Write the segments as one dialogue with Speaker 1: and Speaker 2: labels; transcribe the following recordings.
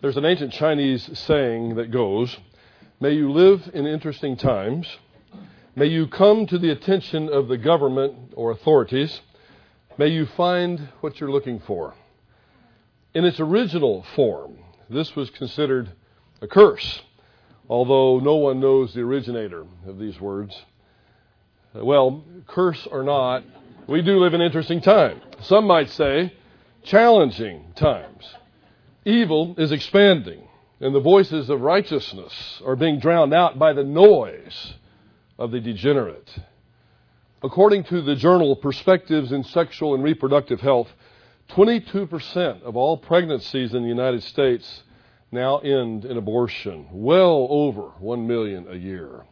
Speaker 1: There's an ancient Chinese saying that goes, May you live in interesting times. May you come to the attention of the government or authorities. May you find what you're looking for. In its original form, this was considered a curse, although no one knows the originator of these words. Well, curse or not, we do live in interesting times. Some might say challenging times. Evil is expanding, and the voices of righteousness are being drowned out by the noise of the degenerate. According to the journal Perspectives in Sexual and Reproductive Health, 22% of all pregnancies in the United States now end in abortion, well over 1 million a year.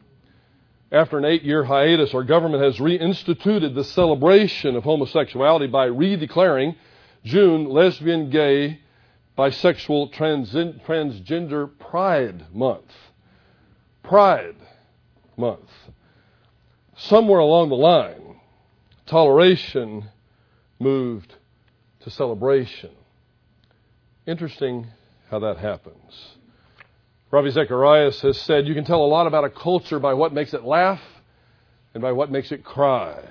Speaker 1: After an eight year hiatus, our government has reinstituted the celebration of homosexuality by redeclaring June lesbian, gay, bisexual, transgender Pride Month. Pride Month. Somewhere along the line, toleration moved to celebration. Interesting how that happens. Ravi Zacharias has said you can tell a lot about a culture by what makes it laugh and by what makes it cry.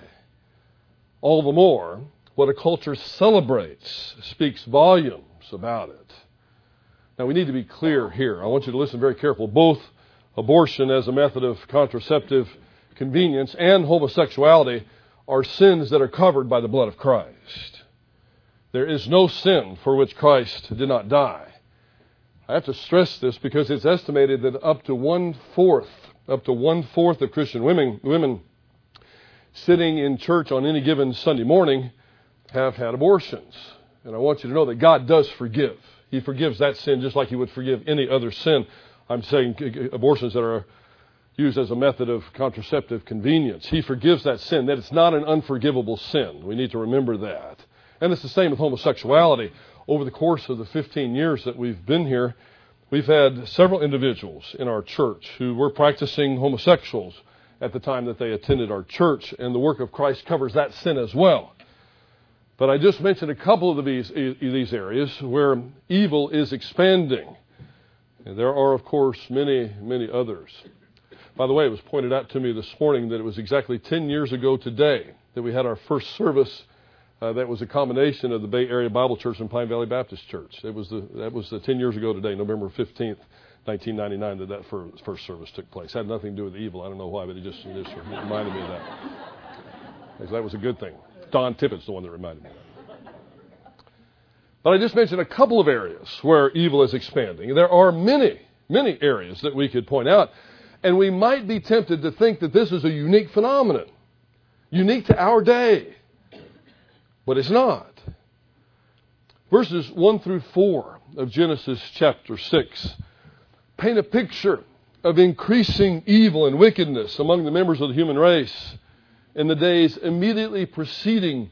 Speaker 1: All the more, what a culture celebrates speaks volumes about it. Now, we need to be clear here. I want you to listen very careful. Both abortion as a method of contraceptive convenience and homosexuality are sins that are covered by the blood of Christ. There is no sin for which Christ did not die. I have to stress this because it's estimated that up to one fourth, up to one fourth of Christian women, women sitting in church on any given Sunday morning have had abortions. And I want you to know that God does forgive. He forgives that sin just like He would forgive any other sin. I'm saying abortions that are used as a method of contraceptive convenience. He forgives that sin, that it's not an unforgivable sin. We need to remember that. And it's the same with homosexuality over the course of the 15 years that we've been here, we've had several individuals in our church who were practicing homosexuals at the time that they attended our church, and the work of Christ covers that sin as well. But I just mentioned a couple of these, these areas where evil is expanding. And there are, of course, many, many others. By the way, it was pointed out to me this morning that it was exactly 10 years ago today that we had our first service uh, that was a combination of the Bay Area Bible Church and Pine Valley Baptist Church. It was the, that was the 10 years ago today, November 15th, 1999, that that first, first service took place. It had nothing to do with evil. I don't know why, but it just, it just reminded me of that. Because that was a good thing. Don Tippett's the one that reminded me of that. But I just mentioned a couple of areas where evil is expanding. There are many, many areas that we could point out. And we might be tempted to think that this is a unique phenomenon, unique to our day but it's not. Verses 1 through 4 of Genesis chapter 6 paint a picture of increasing evil and wickedness among the members of the human race in the days immediately preceding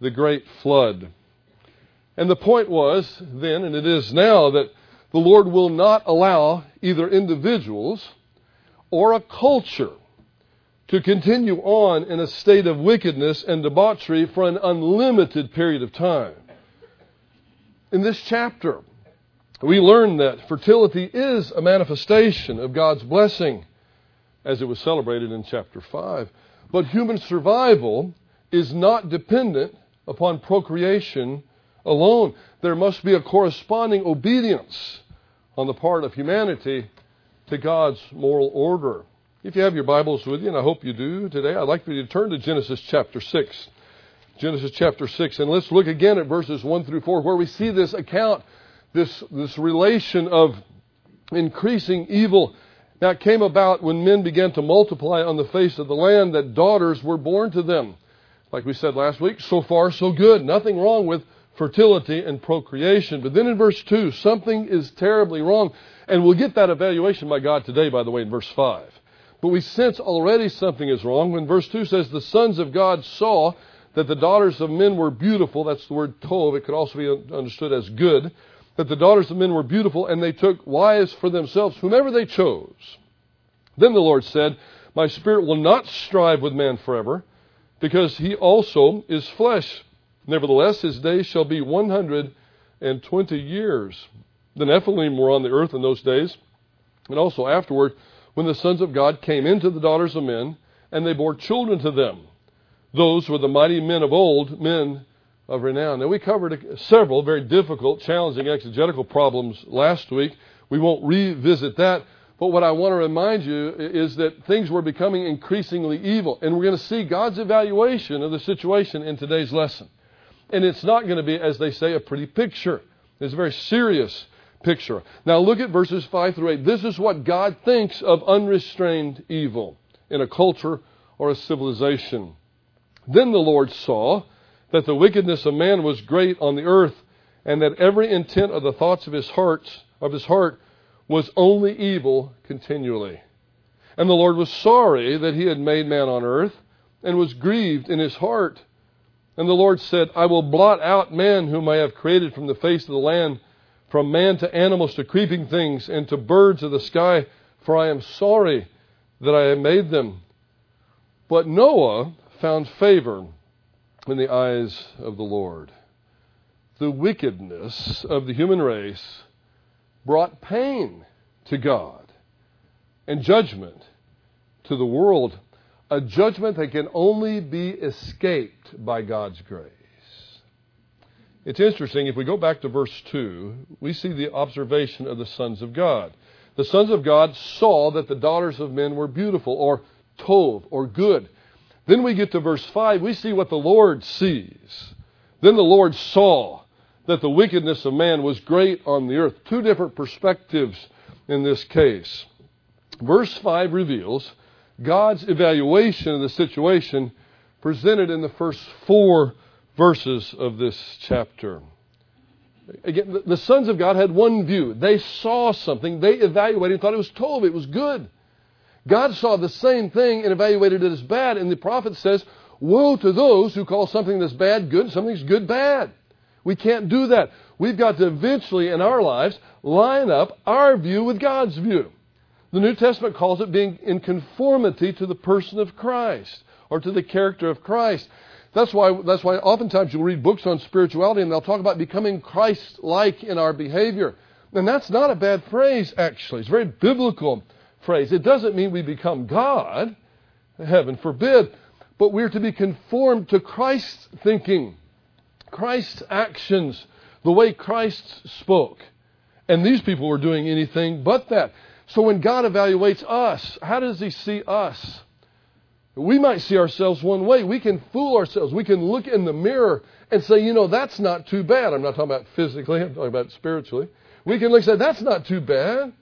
Speaker 1: the great flood. And the point was then, and it is now, that the Lord will not allow either individuals or a culture to continue on in a state of wickedness and debauchery for an unlimited period of time. In this chapter, we learn that fertility is a manifestation of God's blessing, as it was celebrated in chapter 5. But human survival is not dependent upon procreation alone. There must be a corresponding obedience on the part of humanity to God's moral order. If you have your Bibles with you, and I hope you do today, I'd like for you to turn to Genesis chapter 6. Genesis chapter 6, and let's look again at verses 1 through 4, where we see this account, this, this relation of increasing evil that came about when men began to multiply on the face of the land, that daughters were born to them. Like we said last week, so far so good. Nothing wrong with fertility and procreation. But then in verse 2, something is terribly wrong. And we'll get that evaluation by God today, by the way, in verse 5. But we sense already something is wrong when verse 2 says, The sons of God saw that the daughters of men were beautiful. That's the word tov. It could also be understood as good. That the daughters of men were beautiful, and they took wives for themselves, whomever they chose. Then the Lord said, My spirit will not strive with man forever, because he also is flesh. Nevertheless, his days shall be 120 years. The Nephilim were on the earth in those days, and also afterward, when the sons of God came into the daughters of men, and they bore children to them. Those were the mighty men of old, men of renown. Now, we covered several very difficult, challenging exegetical problems last week. We won't revisit that. But what I want to remind you is that things were becoming increasingly evil. And we're going to see God's evaluation of the situation in today's lesson. And it's not going to be, as they say, a pretty picture. It's a very serious picture. Now look at verses 5 through 8. This is what God thinks of unrestrained evil in a culture or a civilization. Then the Lord saw that the wickedness of man was great on the earth, and that every intent of the thoughts of his heart of his heart was only evil continually. And the Lord was sorry that he had made man on earth, and was grieved in his heart. And the Lord said, I will blot out man whom I have created from the face of the land, from man to animals to creeping things, and to birds of the sky, for I am sorry that I have made them. But Noah found favor in the eyes of the Lord. The wickedness of the human race brought pain to God and judgment to the world, a judgment that can only be escaped by God's grace. It's interesting, if we go back to verse 2, we see the observation of the sons of God. The sons of God saw that the daughters of men were beautiful, or tov, or good. Then we get to verse 5, we see what the Lord sees. Then the Lord saw that the wickedness of man was great on the earth. Two different perspectives in this case. Verse 5 reveals God's evaluation of the situation presented in the first four verses of this chapter. Again, the sons of God had one view. They saw something, they evaluated and thought it was tov, it was good. God saw the same thing and evaluated it as bad, and the prophet says, Woe to those who call something that's bad good, and something's good bad. We can't do that. We've got to eventually in our lives line up our view with God's view. The New Testament calls it being in conformity to the person of Christ or to the character of Christ. That's why, that's why oftentimes you'll read books on spirituality and they'll talk about becoming Christ like in our behavior. And that's not a bad phrase, actually. It's very biblical phrase. It doesn't mean we become God, heaven forbid, but we're to be conformed to Christ's thinking. Christ's actions, the way Christ spoke. And these people were doing anything but that. So when God evaluates us, how does He see us? We might see ourselves one way. We can fool ourselves. We can look in the mirror and say, you know, that's not too bad. I'm not talking about physically, I'm talking about spiritually. We can look and say, that's not too bad.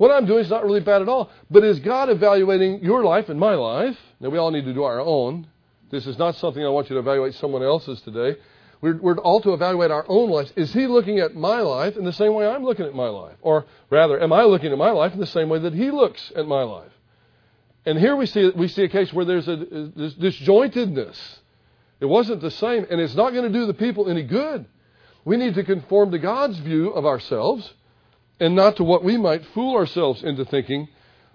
Speaker 1: What I'm doing is not really bad at all. But is God evaluating your life and my life? Now, we all need to do our own. This is not something I want you to evaluate someone else's today. We're, we're all to evaluate our own lives. Is he looking at my life in the same way I'm looking at my life? Or rather, am I looking at my life in the same way that he looks at my life? And here we see, we see a case where there's a this disjointedness. It wasn't the same, and it's not going to do the people any good. We need to conform to God's view of ourselves and not to what we might fool ourselves into thinking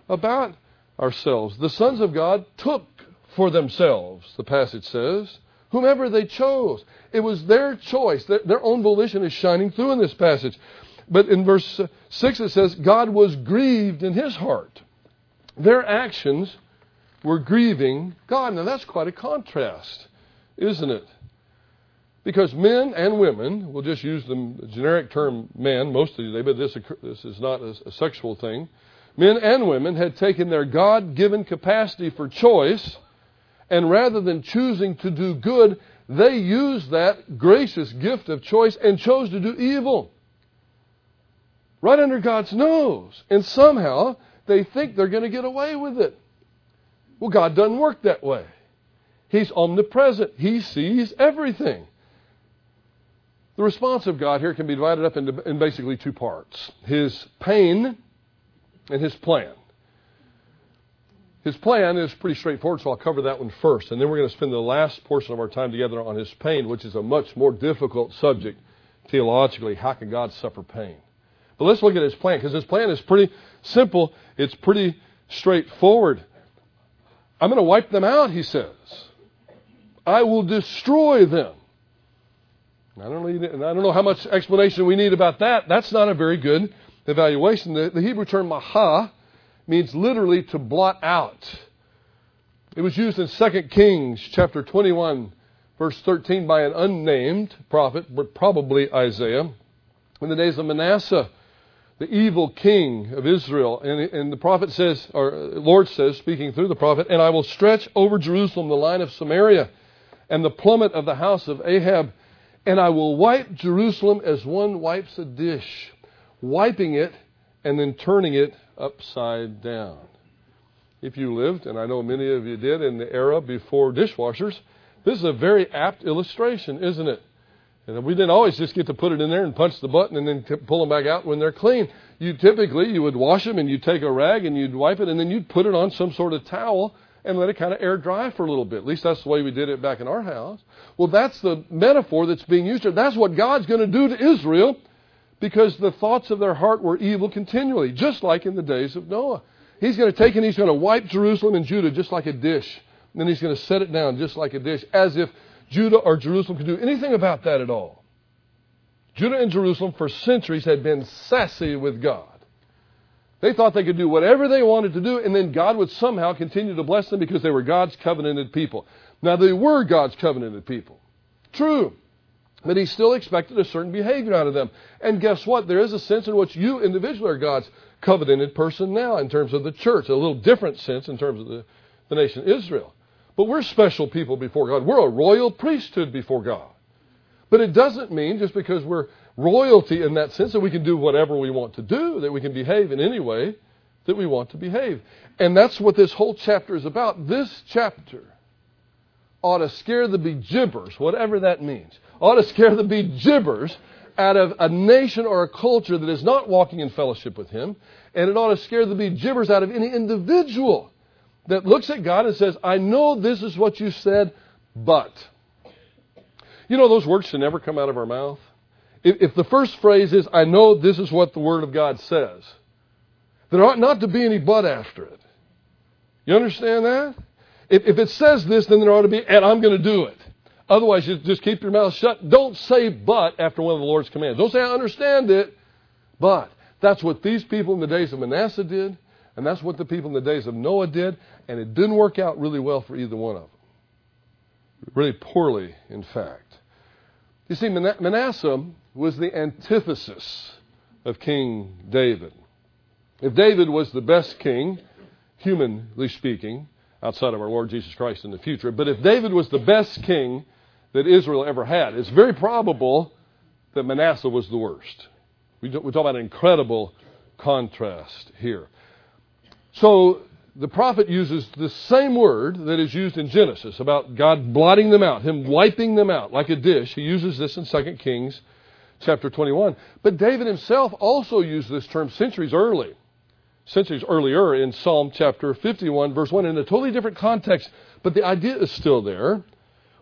Speaker 1: about ourselves. The sons of God took for themselves, the passage says, whomever they chose. It was their choice. Their own volition is shining through in this passage. But in verse 6 it says, God was grieved in his heart. Their actions were grieving God. Now that's quite a contrast, isn't it? Because men and women, we'll just use the generic term men most of today, but this, this is not a, a sexual thing. Men and women had taken their God given capacity for choice, and rather than choosing to do good, they used that gracious gift of choice and chose to do evil. Right under God's nose. And somehow they think they're going to get away with it. Well, God doesn't work that way. He's omnipresent, He sees everything. The response of God here can be divided up into in basically two parts His pain and His plan. His plan is pretty straightforward, so I'll cover that one first. And then we're going to spend the last portion of our time together on his pain, which is a much more difficult subject theologically. How can God suffer pain? But let's look at his plan, because his plan is pretty simple. It's pretty straightforward. I'm going to wipe them out, he says. I will destroy them. I don't, need, and I don't know how much explanation we need about that. That's not a very good evaluation. The, the Hebrew term maha means literally to blot out. It was used in 2 Kings chapter 21, verse 13, by an unnamed prophet, but probably Isaiah, in the days of Manasseh, the evil king of Israel. And, and the prophet says, or Lord says, speaking through the prophet, and I will stretch over Jerusalem the line of Samaria and the plummet of the house of Ahab, and I will wipe Jerusalem as one wipes a dish, wiping it and then turning it upside down. If you lived, and I know many of you did, in the era before dishwashers, this is a very apt illustration, isn't it? And we didn't always just get to put it in there and punch the button and then t- pull them back out when they're clean. You typically you would wash them and you'd take a rag and you'd wipe it and then you'd put it on some sort of towel and let it kind of air dry for a little bit. At least that's the way we did it back in our house. Well, that's the metaphor that's being used here. That's what God's going to do to Israel because the thoughts of their heart were evil continually, just like in the days of Noah. He's going to take and he's going to wipe Jerusalem and Judah just like a dish. And then he's going to set it down just like a dish, as if Judah or Jerusalem could do anything about that at all. Judah and Jerusalem for centuries had been sassy with God. They thought they could do whatever they wanted to do, and then God would somehow continue to bless them because they were God's covenanted people. Now, they were God's covenanted people. True. But he still expected a certain behavior out of them. And guess what? There is a sense in which you individually are God's covenanted person now in terms of the church. A little different sense in terms of the, the nation Israel. But we're special people before God. We're a royal priesthood before God. But it doesn't mean just because we're royalty in that sense that we can do whatever we want to do, that we can behave in any way that we want to behave. And that's what this whole chapter is about. This chapter ought to scare the bejibbers, whatever that means, ought to scare the bejibbers out of a nation or a culture that is not walking in fellowship with Him, and it ought to scare the bejibbers out of any individual that looks at God and says, I know this is what you said, but. You know, those words should never come out of our mouth. If, the first phrase is, I know this is what the Word of God says, there ought not to be any but after it. You understand that? If, if it says this, then there ought to be, and I'm going to do it. Otherwise, you just keep your mouth shut. Don't say but after one of the Lord's commands. Don't say, I understand it, but. That's what these people in the days of Manasseh did, and that's what the people in the days of Noah did, and it didn't work out really well for either one of them. Really poorly, in fact. You see, Manasseh was the antithesis of King David. If David was the best king, humanly speaking, outside of our Lord Jesus Christ in the future, but if David was the best king that Israel ever had, it's very probable that Manasseh was the worst. We talk about an incredible contrast here. So the prophet uses the same word that is used in Genesis about God blotting them out, Him wiping them out like a dish. He uses this in 2 Kings chapter 21. But David himself also used this term centuries early, centuries earlier in Psalm chapter 51, verse 1, in a totally different context. But the idea is still there.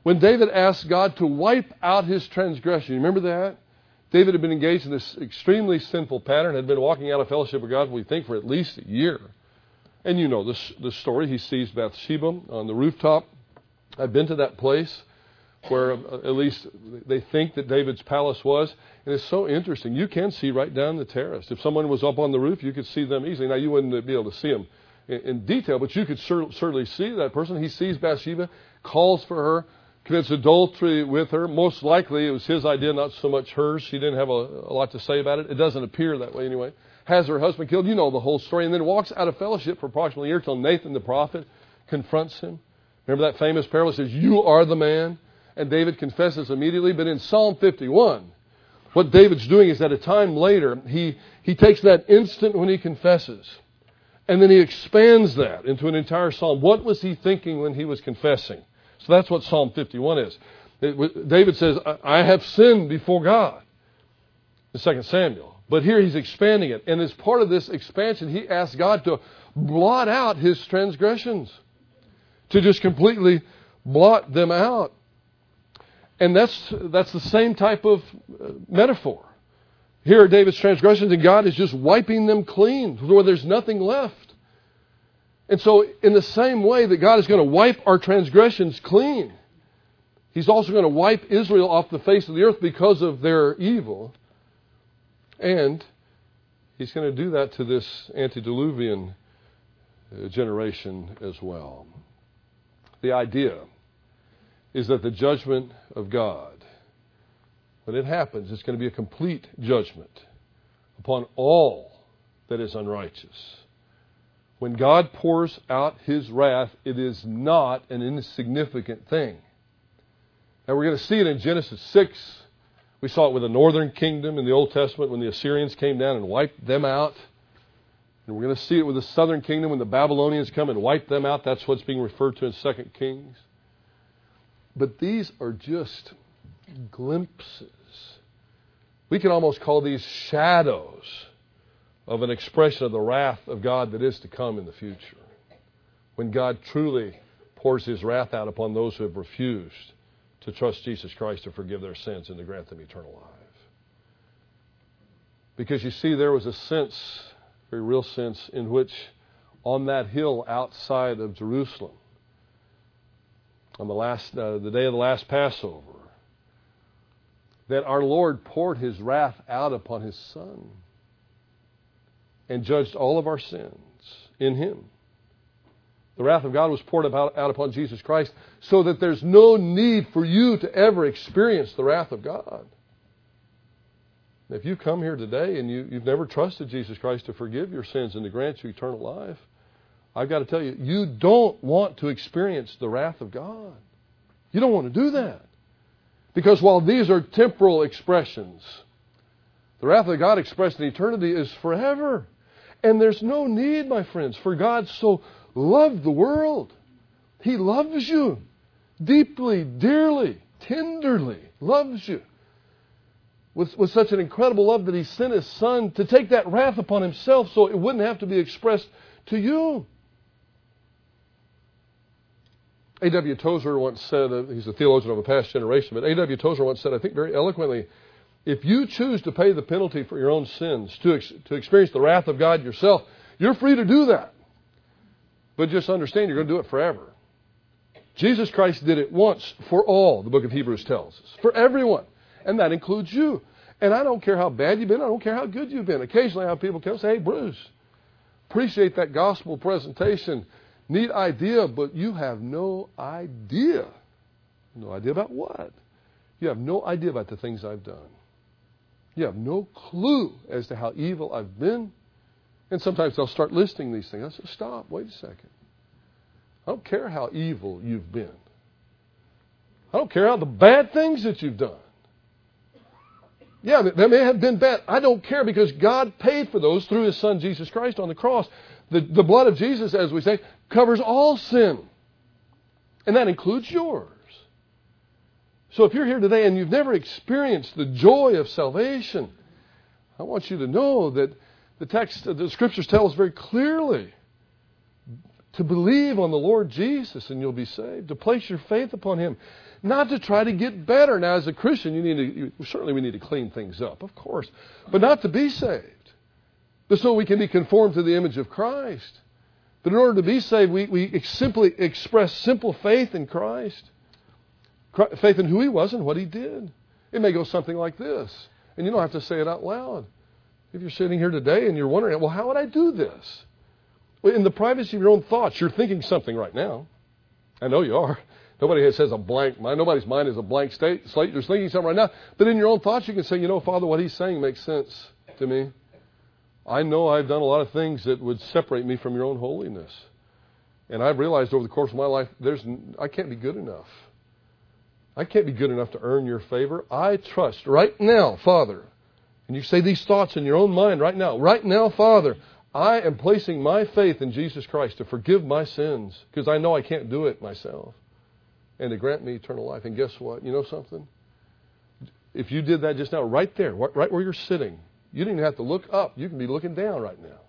Speaker 1: When David asked God to wipe out his transgression, you remember that? David had been engaged in this extremely sinful pattern, had been walking out of fellowship with God, we think, for at least a year. And you know this, the story. He sees Bathsheba on the rooftop. I've been to that place where uh, at least they think that David's palace was. And it's so interesting. You can see right down the terrace. If someone was up on the roof, you could see them easily. Now, you wouldn't be able to see them in, detail, but you could certainly see that person. He sees Bathsheba, calls for her, commits adultery with her. Most likely it was his idea, not so much hers. She didn't have a, a lot to say about it. It doesn't appear that way anyway has her husband killed. You know the whole story. And then walks out of fellowship for approximately a year till Nathan the prophet confronts him. Remember that famous parable? It says, You are the man. And David confesses immediately. But in Psalm 51, what David's doing is at a time later, he, he takes that instant when he confesses. And then he expands that into an entire psalm. What was he thinking when he was confessing? So that's what Psalm 51 is. It, David says, I have sinned before God. In 2 Samuel. But here he's expanding it. And as part of this expansion, he asks God to blot out his transgressions, to just completely blot them out. And that's, that's the same type of uh, metaphor. Here are David's transgressions, and God is just wiping them clean, where there's nothing left. And so, in the same way that God is going to wipe our transgressions clean, He's also going to wipe Israel off the face of the earth because of their evil. And he's going to do that to this antediluvian uh, generation as well. The idea is that the judgment of God, when it happens, it's going to be a complete judgment upon all that is unrighteous. When God pours out his wrath, it is not an insignificant thing. Now we're going to see it in Genesis 6. We saw it with the northern kingdom in the Old Testament when the Assyrians came down and wiped them out. And we're going to see it with the southern kingdom when the Babylonians come and wipe them out. That's what's being referred to in 2 Kings. But these are just glimpses. We can almost call these shadows of an expression of the wrath of God that is to come in the future. When God truly pours his wrath out upon those who have refused to trust Jesus Christ to forgive their sins and to grant them eternal life. Because you see, there was a sense, very real sense, in which on that hill outside of Jerusalem, on the last, uh, the day of the last Passover, that our Lord poured His wrath out upon His Son and judged all of our sins in Him. The wrath of God was poured out upon Jesus Christ so that there's no need for you to ever experience the wrath of God. If you come here today and you, you've never trusted Jesus Christ to forgive your sins and to grant you eternal life, I've got to tell you, you don't want to experience the wrath of God. You don't want to do that. Because while these are temporal expressions, the wrath of God expressed in eternity is forever. And there's no need, my friends, for God so loved the world. He loves you deeply, dearly, tenderly, loves you. With, with such an incredible love that He sent His Son to take that wrath upon Himself so it wouldn't have to be expressed to you. A.W. Tozer once said, uh, he's a theologian of a past generation, but A.W. Tozer once said, I think very eloquently, if you choose to pay the penalty for your own sins, to, ex- to experience the wrath of God yourself, you're free to do that. But just understand you're going to do it forever. Jesus Christ did it once for all, the book of Hebrews tells us. For everyone. And that includes you. And I don't care how bad you've been, I don't care how good you've been. Occasionally I have people come and say, Hey Bruce, appreciate that gospel presentation. Neat idea, but you have no idea. No idea about what? You have no idea about the things I've done. You have no clue as to how evil I've been and sometimes they'll start listing these things. I say, stop, wait a second. I don't care how evil you've been. I don't care how the bad things that you've done. Yeah, they may have been bad. I don't care because God paid for those through His Son Jesus Christ on the cross. The, the blood of Jesus, as we say, covers all sin. And that includes yours. So if you're here today and you've never experienced the joy of salvation, I want you to know that the text, uh, the scriptures tell us very clearly to believe on the Lord Jesus and you'll be saved, to place your faith upon Him, not to try to get better. Now, as a Christian, you need to, you, certainly we need to clean things up, of course, but not to be saved, so we can be conformed to the image of Christ. But in order to be saved, we, we simply express simple faith in Christ, faith in who He was and what He did. It may go something like this, and you don't have to say it out loud. If you're sitting here today and you're wondering, well, how would I do this? Well, in the privacy of your own thoughts, you're thinking something right now. I know you are. Nobody has says a blank mind. Nobody's mind is a blank state, slate. You're thinking something right now. But in your own thoughts, you can say, you know, Father, what he's saying makes sense to me. I know I've done a lot of things that would separate me from your own holiness. And I've realized over the course of my life, there's, I can't be good enough. I can't be good enough to earn your favor. I trust right now, Father, and you say these thoughts in your own mind right now. Right now, Father, I am placing my faith in Jesus Christ to forgive my sins because I know I can't do it myself and to grant me eternal life. And guess what? You know something? If you did that just now, right there, right where you're sitting, you didn't even have to look up. You can be looking down right now.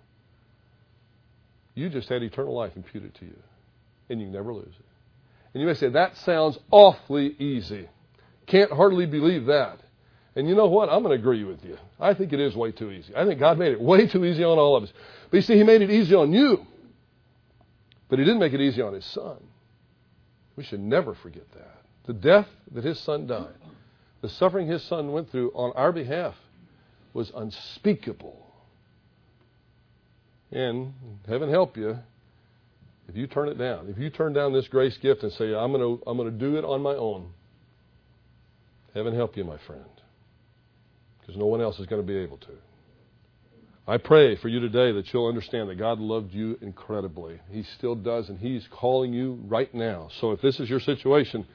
Speaker 1: You just had eternal life imputed to you, and you never lose it. And you may say, that sounds awfully easy. Can't hardly believe that. And you know what? I'm going to agree with you. I think it is way too easy. I think God made it way too easy on all of us. But you see, He made it easy on you, but He didn't make it easy on His Son. We should never forget that. The death that his son died, the suffering his son went through on our behalf was unspeakable. And heaven help you if you turn it down. If you turn down this grace gift and say, I'm going to I'm going to do it on my own, heaven help you, my friend. Because no one else is going to be able to. I pray for you today that you'll understand that God loved you incredibly. He still does, and He's calling you right now. So if this is your situation,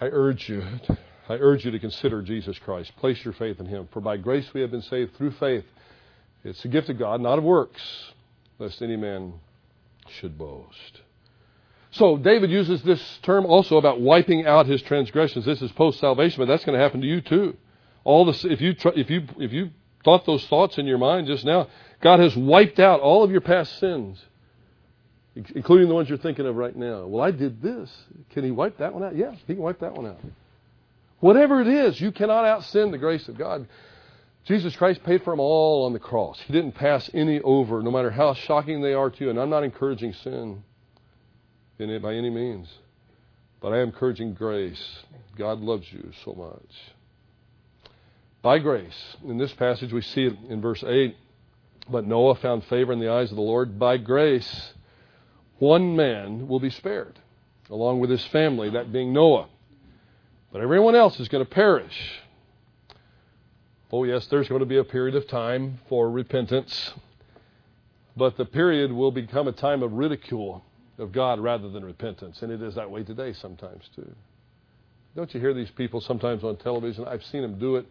Speaker 1: I urge you, I urge you to consider Jesus Christ. Place your faith in Him. For by grace we have been saved through faith. It's a gift of God, not of works, lest any man should boast. So David uses this term also about wiping out his transgressions. This is post salvation, but that's going to happen to you too. All this, if you if you if you thought those thoughts in your mind just now, God has wiped out all of your past sins, including the ones you're thinking of right now. Well, I did this. Can He wipe that one out? Yeah, He can wipe that one out. Whatever it is, you cannot out sin the grace of God. Jesus Christ paid for them all on the cross. He didn't pass any over, no matter how shocking they are to you. And I'm not encouraging sin in by any means, but I am encouraging grace. God loves you so much. By grace. In this passage, we see it in verse 8. But Noah found favor in the eyes of the Lord. By grace, one man will be spared, along with his family, that being Noah. But everyone else is going to perish. Oh, yes, there's going to be a period of time for repentance, but the period will become a time of ridicule of God rather than repentance. And it is that way today sometimes, too. Don't you hear these people sometimes on television? I've seen them do it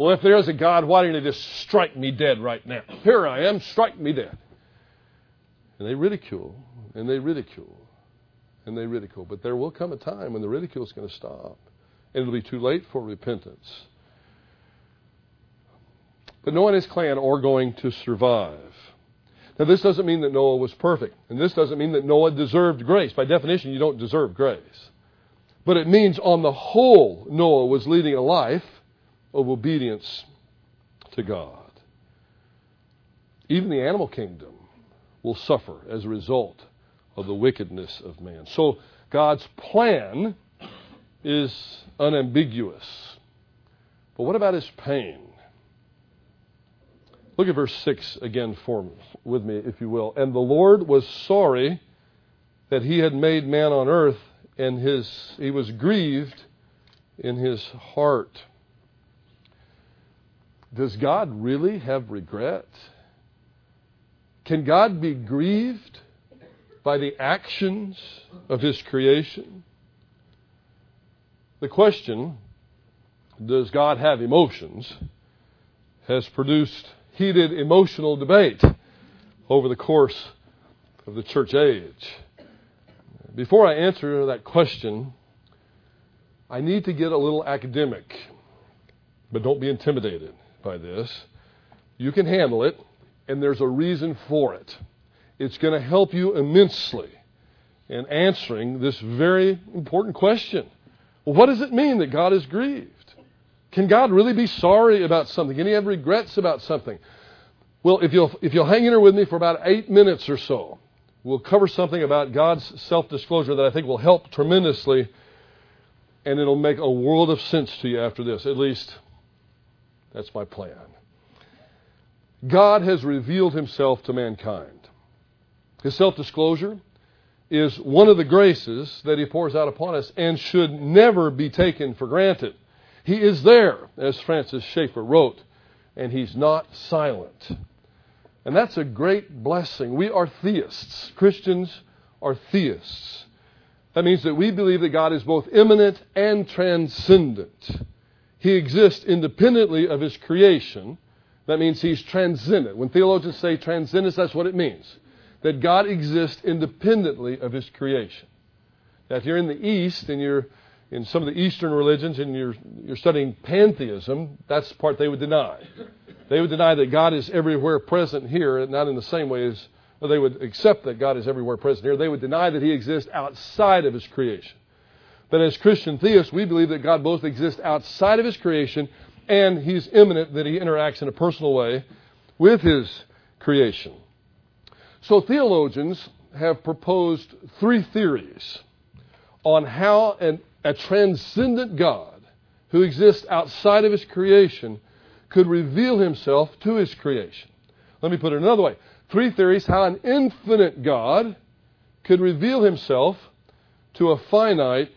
Speaker 1: well, if there is a God, why didn't He just strike me dead right now? Here I am, strike me dead. And they ridicule, and they ridicule, and they ridicule. But there will come a time when the ridicule is going to stop, and it'll be too late for repentance. But Noah and his clan are going to survive. Now, this doesn't mean that Noah was perfect, and this doesn't mean that Noah deserved grace. By definition, you don't deserve grace. But it means, on the whole, Noah was leading a life of obedience to God. Even the animal kingdom will suffer as a result of the wickedness of man. So God's plan is unambiguous. But what about his pain? Look at verse 6 again for with me, if you will. And the Lord was sorry that he had made man on earth, and his, he was grieved in his heart. Does God really have regret? Can God be grieved by the actions of His creation? The question, does God have emotions, has produced heated emotional debate over the course of the church age. Before I answer that question, I need to get a little academic, but don't be intimidated by this. You can handle it, and there's a reason for it. It's going to help you immensely in answering this very important question. Well, what does it mean that God is grieved? Can God really be sorry about something? Can He have regrets about something? Well, if you'll, if you'll hang in there with me for about eight minutes or so, we'll cover something about God's self disclosure that I think will help tremendously, and it'll make a world of sense to you after this. At least that's my plan. God has revealed himself to mankind. His self disclosure is one of the graces that he pours out upon us and should never be taken for granted. He is there, as Francis Schaeffer wrote, and he's not silent. And that's a great blessing. We are theists. Christians are theists. That means that we believe that God is both immanent and transcendent. He exists independently of his creation. That means he's transcendent. When theologians say transcendence, that's what it means. That God exists independently of his creation. Now, if you're in the East and you're in some of the Eastern religions and you're, you're studying pantheism, that's the part they would deny. They would deny that God is everywhere present here, not in the same way as they would accept that God is everywhere present here. They would deny that he exists outside of his creation. But as Christian theists, we believe that God both exists outside of His creation and He's immanent, that He interacts in a personal way with His creation. So theologians have proposed three theories on how an a transcendent God who exists outside of his creation could reveal himself to his creation. Let me put it another way. Three theories how an infinite God could reveal himself to a finite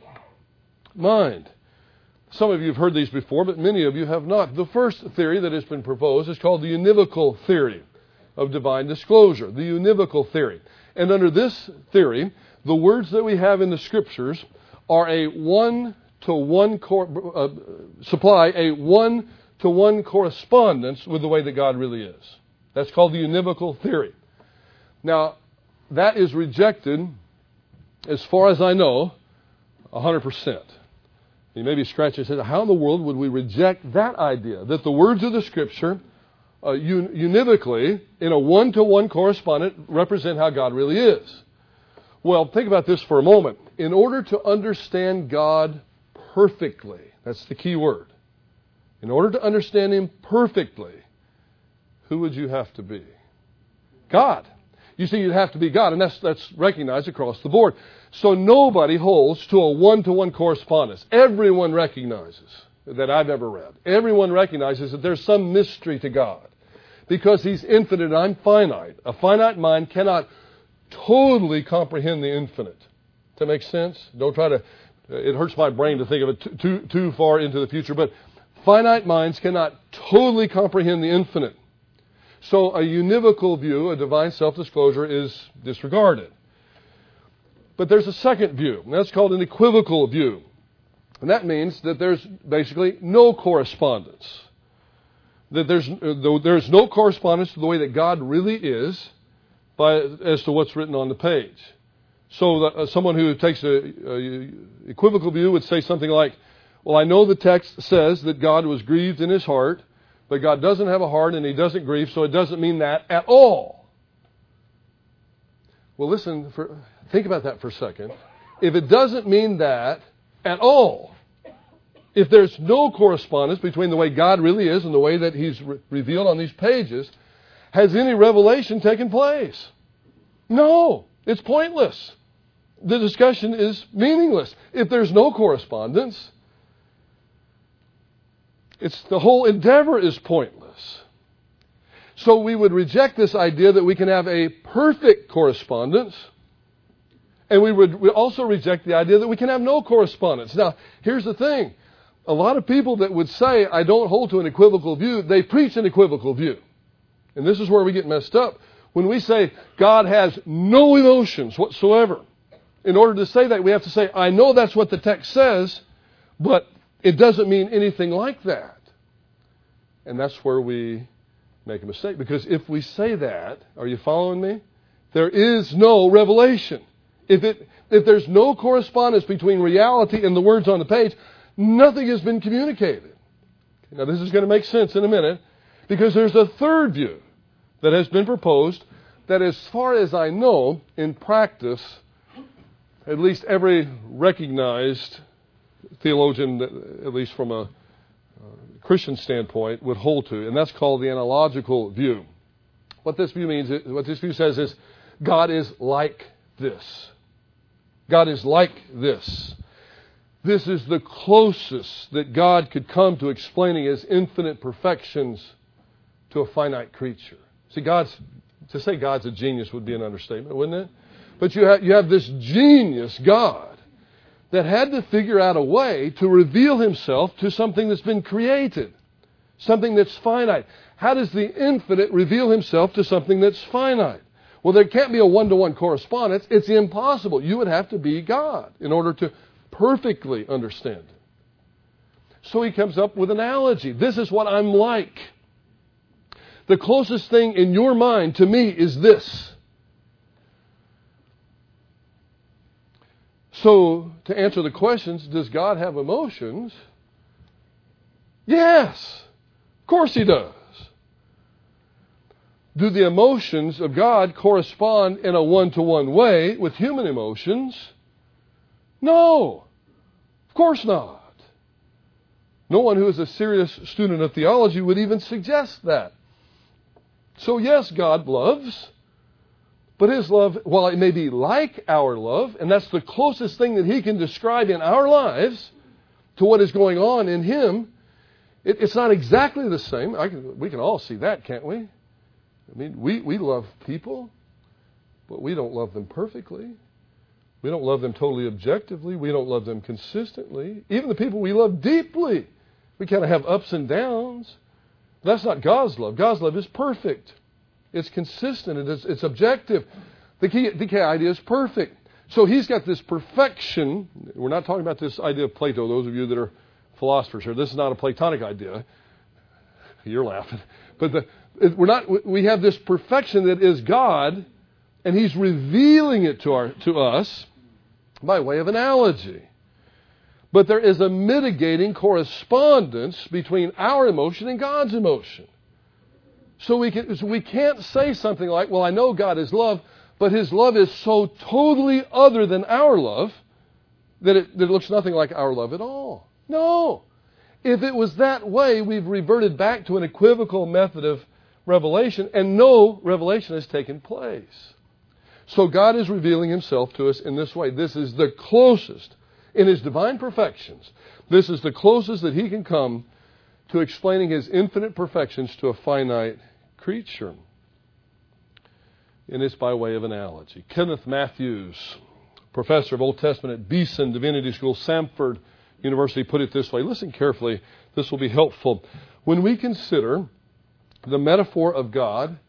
Speaker 1: mind. Some of you have heard these before, but many of you have not. The first theory that has been proposed is called the univocal theory of divine disclosure, the univocal theory. And under this theory, the words that we have in the scriptures are a one to one uh, supply a one to one correspondence with the way that God really is. That's called the univocal theory. Now, that is rejected, as far as I know, 100%. You maybe scratch your head, how in the world would we reject that idea? That the words of the Scripture, uh, univocally, in a one to one correspondent, represent how God really is. Well, think about this for a moment. In order to understand God perfectly, that's the key word. In order to understand Him perfectly, who would you have to be? God. You see, you'd have to be God, and that's, that's recognized across the board. So nobody holds to a one to one correspondence. Everyone recognizes that I've ever read. Everyone recognizes that there's some mystery to God because He's infinite and I'm finite. A finite mind cannot totally comprehend the infinite. Does that make sense? Don't try to, uh, it hurts my brain to think of it too, too far into the future, but finite minds cannot totally comprehend the infinite. So a univocal view, a divine self disclosure, is disregarded. But there's a second view, and that's called an equivocal view. And that means that there's basically no correspondence. That there's, uh, there's no correspondence to the way that God really is by, as to what's written on the page. So uh, someone who takes an equivocal view would say something like, Well, I know the text says that God was grieved in his heart, but God doesn't have a heart and he doesn't grieve, so it doesn't mean that at all. Well, listen, for, think about that for a second. If it doesn't mean that at all, if there's no correspondence between the way God really is and the way that He's re- revealed on these pages, has any revelation taken place? No, it's pointless. The discussion is meaningless. If there's no correspondence, it's the whole endeavor is pointless. So we would reject this idea that we can have a perfect correspondence. And we would also reject the idea that we can have no correspondence. Now, here's the thing. A lot of people that would say, I don't hold to an equivocal view, they preach an equivocal view. And this is where we get messed up. When we say God has no emotions whatsoever, in order to say that, we have to say, I know that's what the text says, but it doesn't mean anything like that. And that's where we make a mistake. Because if we say that, are you following me? There is no revelation. If, it, if there's no correspondence between reality and the words on the page, nothing has been communicated. Now, this is going to make sense in a minute because there's a third view that has been proposed that, as far as I know, in practice, at least every recognized theologian, at least from a uh, Christian standpoint, would hold to, and that's called the analogical view. What this view means, what this view says is, God is like this. God is like this. This is the closest that God could come to explaining His infinite perfections to a finite creature. See, God's to say God's a genius would be an understatement, wouldn't it? But you have, you have this genius God that had to figure out a way to reveal himself to something that's been created, something that's finite. How does the infinite reveal himself to something that's finite? Well, there can't be a one to one correspondence. It's impossible. You would have to be God in order to perfectly understand. So he comes up with an analogy. This is what I'm like. The closest thing in your mind to me is this. So, to answer the questions, does God have emotions? Yes, of course He does. Do the emotions of God correspond in a one to one way with human emotions? No, of course not. No one who is a serious student of theology would even suggest that. So, yes, God loves, But His love, while it may be like our love, and that's the closest thing that He can describe in our lives to what is going on in Him, it, it's not exactly the same. Can, we can all see that, can't we? I mean, we, we love people, but we don't love them perfectly. We don't love them totally objectively. We don't love them consistently. Even the people we love deeply, we kind of have ups and downs. That's not God's love. God's love is perfect. It's consistent. It's, it's objective. The key, the key idea is perfect. So he's got this perfection. We're not talking about this idea of Plato, those of you that are philosophers here. This is not a Platonic idea. You're laughing. But the, we're not, we have this perfection that is God, and he's revealing it to, our, to us by way of analogy. But there is a mitigating correspondence between our emotion and God's emotion. So we, can, so we can't say something like, well, I know God is love, but his love is so totally other than our love that it, that it looks nothing like our love at all. No. If it was that way, we've reverted back to an equivocal method of revelation, and no revelation has taken place. So God is revealing himself to us in this way. This is the closest in his divine perfections. This is the closest that he can come to explaining his infinite perfections to a finite creature. And it's by way of analogy. Kenneth Mathews, professor of Old Testament at Beeson Divinity School, Samford University, put it this way. Listen carefully, this will be helpful. When we consider the metaphor of God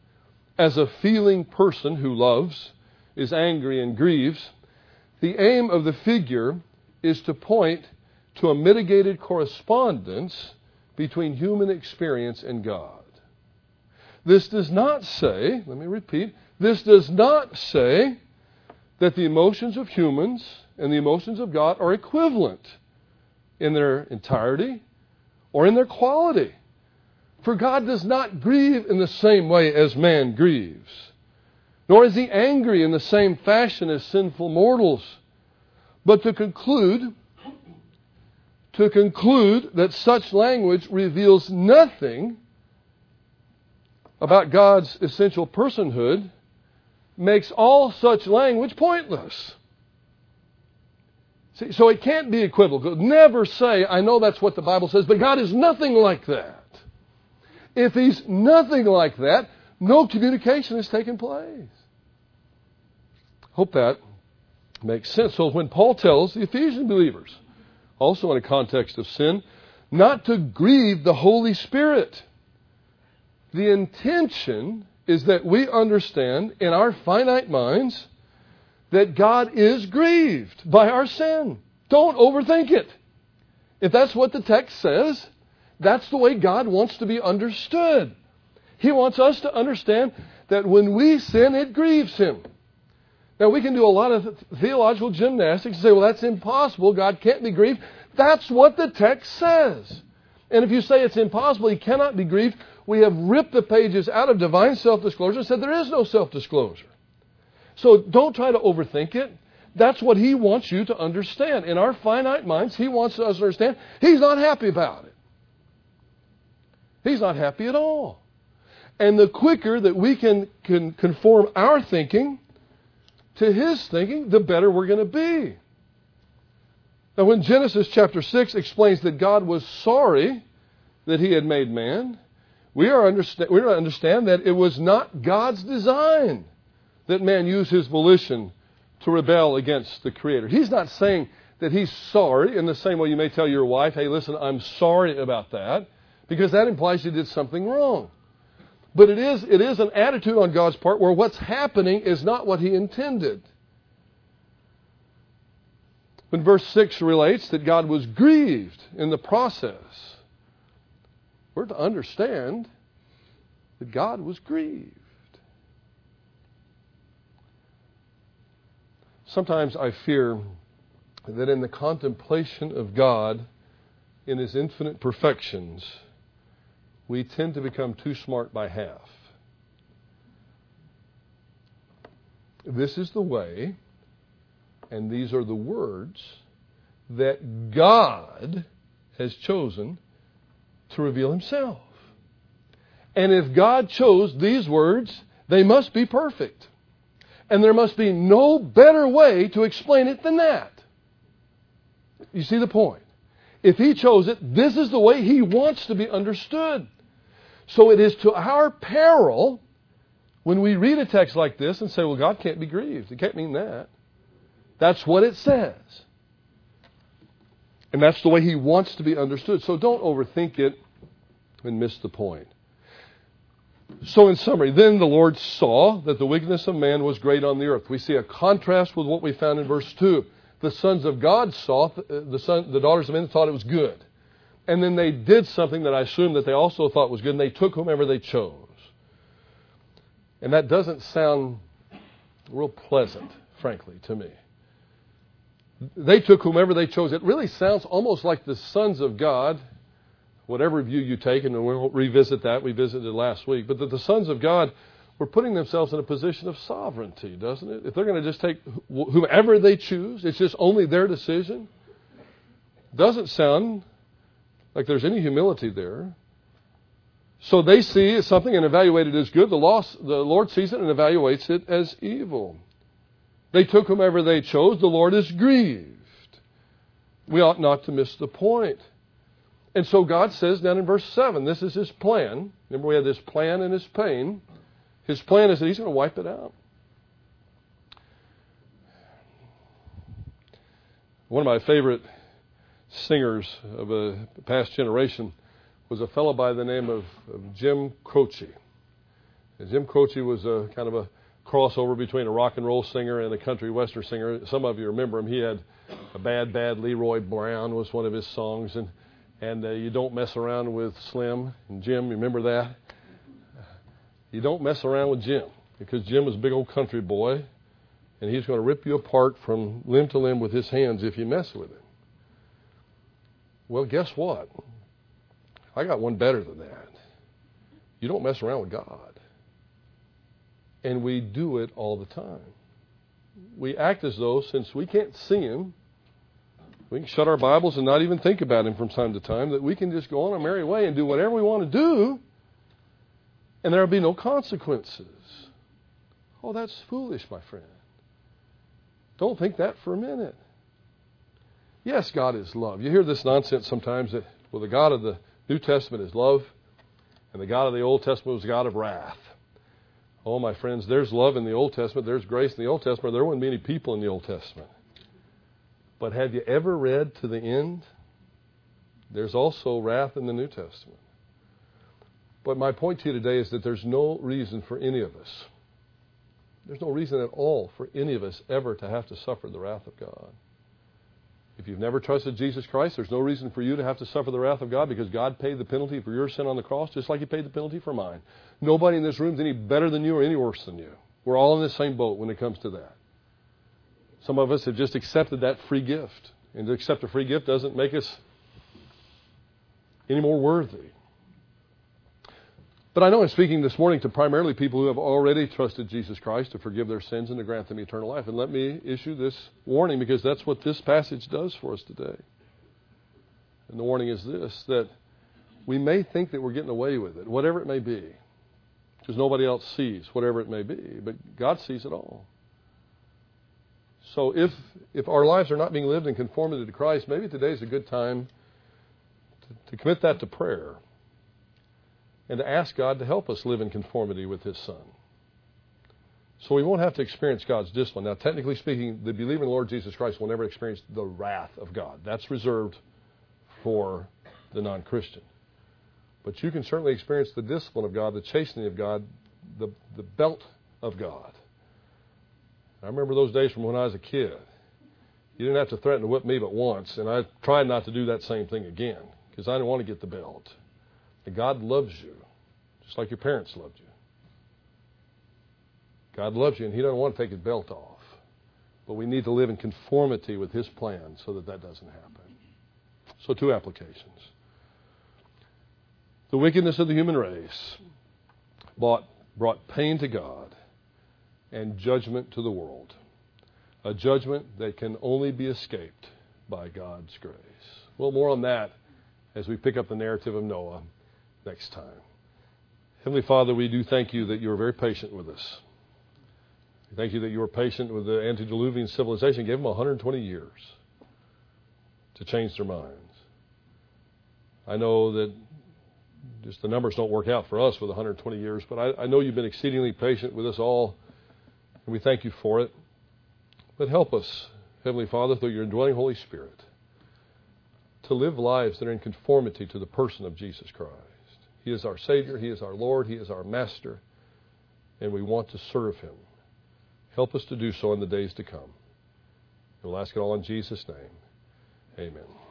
Speaker 1: as a feeling person who loves, is angry, and grieves, the aim of the figure is to point to a mitigated correspondence between human experience and God. This does not say, let me repeat, this does not say that the emotions of humans and the emotions of God are equivalent in their entirety or in their quality. For God does not grieve in the same way as man grieves, nor is he angry in the same fashion as sinful mortals. But to conclude, to conclude that such language reveals nothing about God's essential personhood makes all such language pointless. See, so it can't be equivocal. Never say, I know that's what the Bible says, but God is nothing like that. If He's nothing like that, no communication has taken place. Hope that makes sense. So when Paul tells the Ephesian believers, also in a context of sin, not to grieve the Holy Spirit, the intention is that we understand in our finite minds that God is grieved by our sin. Don't overthink it. If that's what the text says, that's the way God wants to be understood. He wants us to understand that when we sin, it grieves Him. Now, we can do a lot of theological gymnastics and say, well, that's impossible. God can't be grieved. That's what the text says. And if you say it's impossible, He cannot be grieved, we have ripped the pages out of divine self disclosure and said there is no self disclosure. So don't try to overthink it. That's what He wants you to understand. In our finite minds, He wants us to understand He's not happy about it. He's not happy at all. And the quicker that we can, can conform our thinking to His thinking, the better we're going to be. Now, when Genesis chapter 6 explains that God was sorry that He had made man, we are, understand, we understand that it was not God's design that man use his volition to rebel against the Creator. He's not saying that he's sorry in the same way you may tell your wife, hey, listen, I'm sorry about that, because that implies you did something wrong. But it is, it is an attitude on God's part where what's happening is not what he intended. When verse 6 relates that God was grieved in the process, we're to understand that God was grieved. Sometimes I fear that in the contemplation of God in His infinite perfections, we tend to become too smart by half. This is the way, and these are the words that God has chosen to reveal himself. And if God chose these words, they must be perfect. And there must be no better way to explain it than that. You see the point? If He chose it, this is the way He wants to be understood. So it is to our peril when we read a text like this and say, well, God can't be grieved. It can't mean that. That's what it says. And that's the way He wants to be understood. So don't overthink it and miss the point. So, in summary, then the Lord saw that the wickedness of man was great on the earth. We see a contrast with what we found in verse 2. The sons of God saw, the, son, the daughters of men thought it was good. And then they did something that I assume that they also thought was good, and they took whomever they chose. And that doesn't sound real pleasant, frankly, to me. They took whomever they chose. It really sounds almost like the sons of God whatever view you take, and we'll revisit that. We visited last week. But that the sons of God were putting themselves in a position of sovereignty, doesn't it? If they're going to just take whomever they choose, it's just only their decision. Doesn't sound like there's any humility there. So they see something and evaluate it as good. The, loss, the Lord sees it and evaluates it as evil. They took whomever they chose. The Lord is grieved. We ought not to miss the point. And so God says down in verse 7, this is his plan. Remember, we had this plan and his pain. His plan is that he's going to wipe it out. One of my favorite singers of a past generation was a fellow by the name of, of Jim Croce. And Jim Croce was a kind of a crossover between a rock and roll singer and a country western singer. Some of you remember him. He had a bad, bad Leroy Brown was one of his songs, and and uh, you don't mess around with Slim and Jim. Remember that? You don't mess around with Jim because Jim is a big old country boy, and he's going to rip you apart from limb to limb with his hands if you mess with him. Well, guess what? I got one better than that. You don't mess around with God. And we do it all the time. We act as though, since we can't see Him, we can shut our Bibles and not even think about Him from time to time, that we can just go on our merry way and do whatever we want to do, and there will be no consequences. Oh, that's foolish, my friend. Don't think that for a minute. Yes, God is love. You hear this nonsense sometimes that, well, the God of the New Testament is love, and the God of the Old Testament was God of wrath. Oh, my friends, there's love in the Old Testament, there's grace in the Old Testament. There wouldn't be any people in the Old Testament. But have you ever read to the end? There's also wrath in the New Testament. But my point to you today is that there's no reason for any of us, there's no reason at all for any of us ever to have to suffer the wrath of God. If you've never trusted Jesus Christ, there's no reason for you to have to suffer the wrath of God because God paid the penalty for your sin on the cross just like He paid the penalty for mine. Nobody in this room is any better than you or any worse than you. We're all in the same boat when it comes to that. Some of us have just accepted that free gift. And to accept a free gift doesn't make us any more worthy. But I know I'm speaking this morning to primarily people who have already trusted Jesus Christ to forgive their sins and to grant them eternal life. And let me issue this warning because that's what this passage does for us today. And the warning is this that we may think that we're getting away with it, whatever it may be, because nobody else sees whatever it may be, but God sees it all. So if if our lives are not being lived in conformity to Christ, maybe today is a good time to, to commit that to prayer and to ask God to help us live in conformity with His Son. So we won't have to experience God's discipline. Now, technically speaking, the believer in the Lord Jesus Christ will never experience the wrath of God. That's reserved for the non Christian. But you can certainly experience the discipline of God, the chastening of God, the, the belt of God. I remember those days from when I was a kid. You didn't have to threaten to whip me but once, and I tried not to do that same thing again because I didn't want to get the belt. And God loves you, just like your parents loved you. God loves you, and He doesn't want to take His belt off. But we need to live in conformity with His plan so that that doesn't happen. So, two applications. The wickedness of the human race brought pain to God and judgment to the world. A judgment that can only be escaped by God's grace. Well, more on that as we pick up the narrative of Noah next time. Heavenly Father, we do thank you that you are very patient with us. Thank you that you were patient with the antediluvian civilization. Gave them 120 years to change their minds. I know that just the numbers don't work out for us with 120 years, but I, I know you've been exceedingly patient with us all, and we thank you for it. But help us, Heavenly Father, through your indwelling Holy Spirit, to live lives that are in conformity to the person of Jesus Christ. He is our Savior, He is our Lord, He is our Master, and we want to serve Him. Help us to do so in the days to come. We'll ask it all in Jesus' name. Amen.